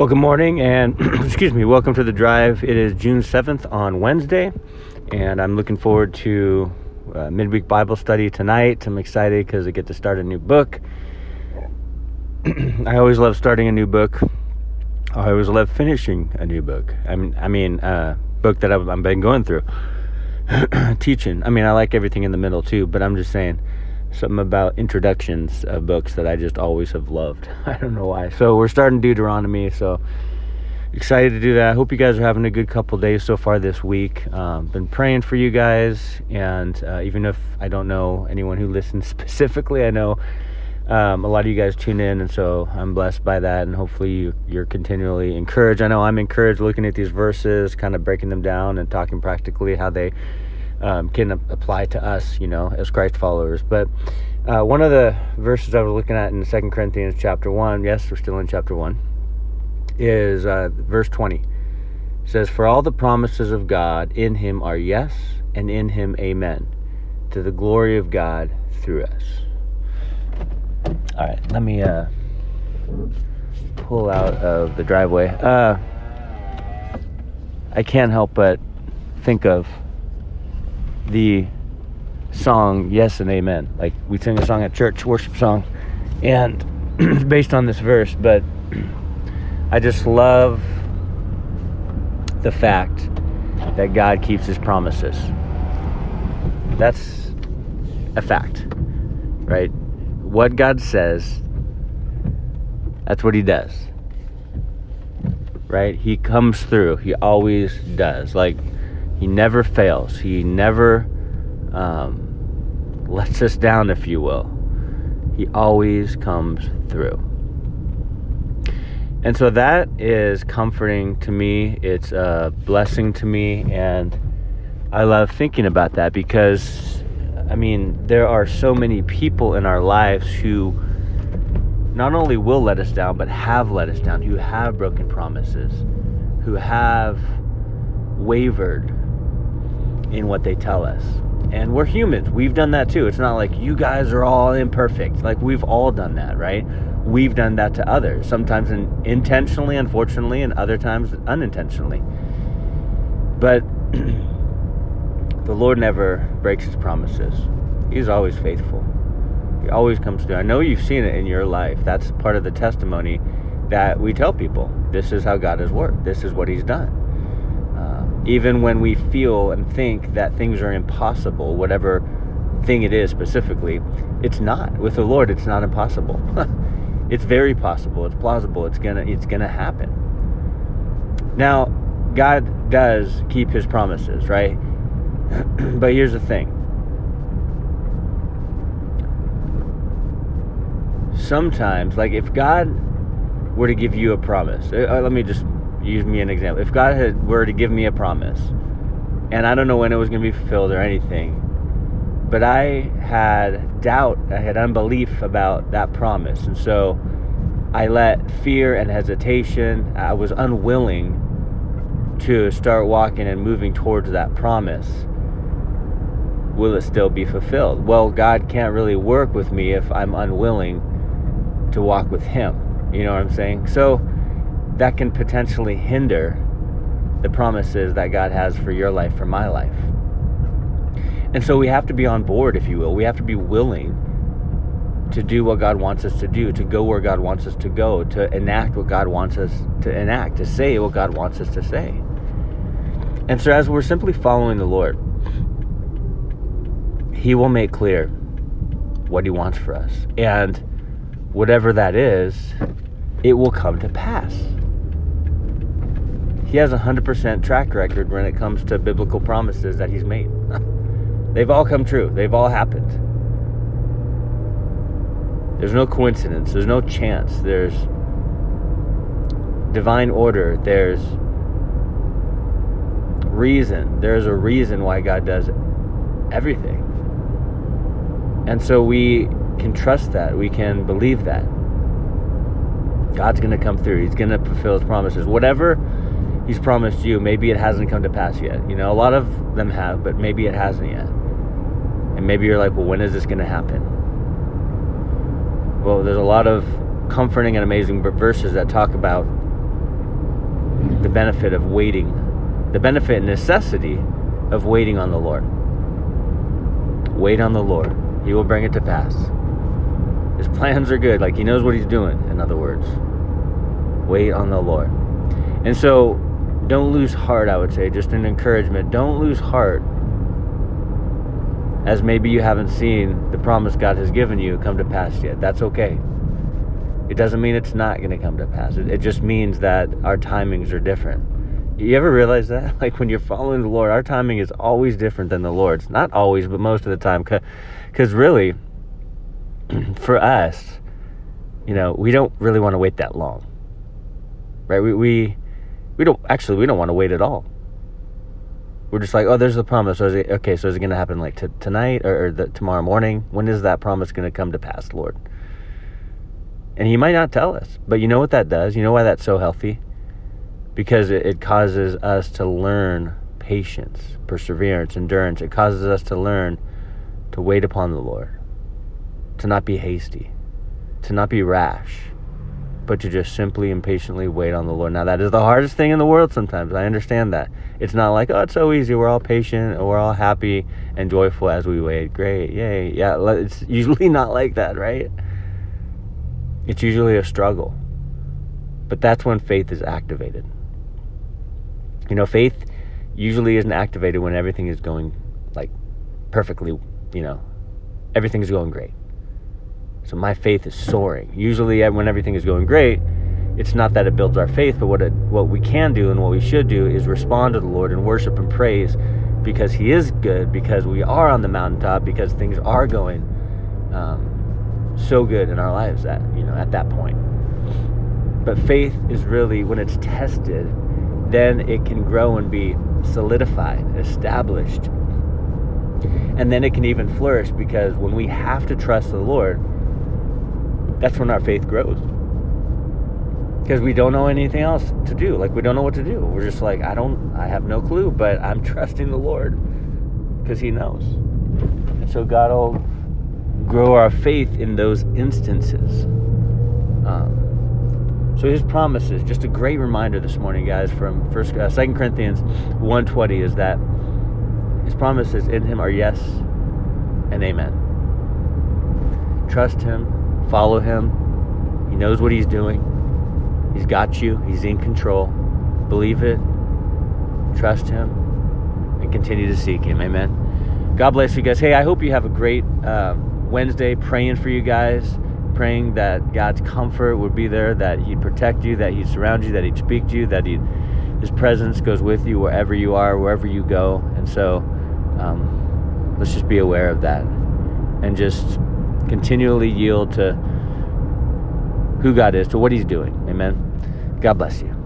Well, good morning, and excuse me, welcome to the drive. It is June 7th on Wednesday, and I'm looking forward to uh, midweek Bible study tonight. I'm excited because I get to start a new book. I always love starting a new book. I always love finishing a new book. I mean, I mean, uh, book that I've, I've been going through, teaching. I mean, I like everything in the middle too, but I'm just saying something about introductions of books that I just always have loved. I don't know why. So we're starting Deuteronomy. So excited to do that. I hope you guys are having a good couple days so far this week. Um, been praying for you guys, and uh, even if I don't know anyone who listens specifically, I know um, a lot of you guys tune in, and so I'm blessed by that. And hopefully you, you're continually encouraged. I know I'm encouraged looking at these verses, kind of breaking them down and talking practically how they um, can apply to us, you know, as Christ followers. But uh, one of the verses I was looking at in Second Corinthians chapter 1, yes, we're still in chapter 1, is uh, verse 20. It says, For all the promises of God in him are yes, and in him amen, to the glory of God through us. All right, let me uh, pull out of the driveway. Uh, I can't help but think of the song Yes and Amen. Like we sing a song at church, worship song, and it's based on this verse, but I just love the fact that God keeps his promises. That's a fact, right? What God says, that's what he does. Right? He comes through. He always does. Like he never fails. He never um, lets us down, if you will. He always comes through. And so that is comforting to me. It's a blessing to me. And I love thinking about that because, I mean, there are so many people in our lives who not only will let us down, but have let us down, who have broken promises, who have wavered in what they tell us. And we're humans. We've done that too. It's not like you guys are all imperfect. Like we've all done that, right? We've done that to others. Sometimes in, intentionally, unfortunately, and other times unintentionally. But the Lord never breaks his promises. He's always faithful. He always comes through. I know you've seen it in your life. That's part of the testimony that we tell people. This is how God has worked. This is what he's done even when we feel and think that things are impossible, whatever thing it is specifically, it's not. With the Lord, it's not impossible. it's very possible. It's plausible. It's gonna it's gonna happen. Now, God does keep his promises, right? but here's the thing. Sometimes, like if God were to give you a promise, uh, let me just use me an example. If God had, were to give me a promise, and I don't know when it was going to be fulfilled or anything, but I had doubt, I had unbelief about that promise, and so I let fear and hesitation, I was unwilling to start walking and moving towards that promise. Will it still be fulfilled? Well, God can't really work with me if I'm unwilling to walk with Him. You know what I'm saying? So, that can potentially hinder the promises that God has for your life, for my life. And so we have to be on board, if you will. We have to be willing to do what God wants us to do, to go where God wants us to go, to enact what God wants us to enact, to say what God wants us to say. And so, as we're simply following the Lord, He will make clear what He wants for us. And whatever that is, it will come to pass he has a 100% track record when it comes to biblical promises that he's made. They've all come true, they've all happened. There's no coincidence, there's no chance, there's divine order, there's reason. There's a reason why God does everything. And so we can trust that, we can believe that. God's going to come through. He's going to fulfill his promises. Whatever he's promised you, maybe it hasn't come to pass yet. You know, a lot of them have, but maybe it hasn't yet. And maybe you're like, well, when is this going to happen? Well, there's a lot of comforting and amazing verses that talk about the benefit of waiting, the benefit and necessity of waiting on the Lord. Wait on the Lord, He will bring it to pass. His plans are good, like He knows what He's doing, in other words. Wait on the Lord. And so, don't lose heart, I would say, just an encouragement. Don't lose heart as maybe you haven't seen the promise God has given you come to pass yet. That's okay. It doesn't mean it's not going to come to pass. It, it, just means that our timings are different. You ever realize that? Like when you're following the Lord, our timing is always different than the Lord's. Not always, but most of the time. Because really, for us, you know, we don't really want to wait that long. Right? We, we, we don't, actually, we don't want to wait at all we're just like, oh, there's the promise. So it, okay, so is it going to happen like t- tonight or, or the, tomorrow morning? When is that promise going to come to pass, Lord? And He might not tell us, but you know what that does? You know why that's so healthy? Because it, it causes us to learn patience, perseverance, endurance. It causes us to learn to wait upon the Lord, to not be hasty, to not be rash but to just simply and patiently wait on the Lord. Now, that is the hardest thing in the world sometimes. I understand that. It's not like, oh, it's so easy. We're all patient and we're all happy and joyful as we wait. Great. Yay. Yeah. It's usually not like that, right? It's usually a struggle. But that's when faith is activated. You know, faith usually isn't activated when everything is going like perfectly, you know, everything's going great. So my faith is soaring. Usually, when everything is going great, it's not that it builds our faith, but what it, what we can do and what we should do is respond to the Lord and worship and praise because He is good, because we are on the mountaintop, because things are going um, so good in our lives at you know at that point. But faith is really when it's tested, then it can grow and be solidified, established, and then it can even flourish because when we have to trust the Lord that's when our faith grows. Because we don't know anything else to do. Like, we don't know what to do. We're just like, I don't, I have no clue, but I'm trusting the Lord because He knows. And so God will grow our faith in those instances. Um, so His promises, just a great reminder this morning, guys, from First, uh, Second Corinthians 1.20 is that His promises in Him are yes and amen. Trust Him Follow him. He knows what he's doing. He's got you. He's in control. Believe it. Trust him. And continue to seek him. Amen. God bless you guys. Hey, I hope you have a great uh, Wednesday. Praying for you guys. Praying that God's comfort would be there, that He'd protect you, that He'd surround you, that He'd speak to you, that He'd, His presence goes with you wherever you are, wherever you go. And so um, let's just be aware of that and just continually yield to who God is, to what He's doing. Amen. God bless you.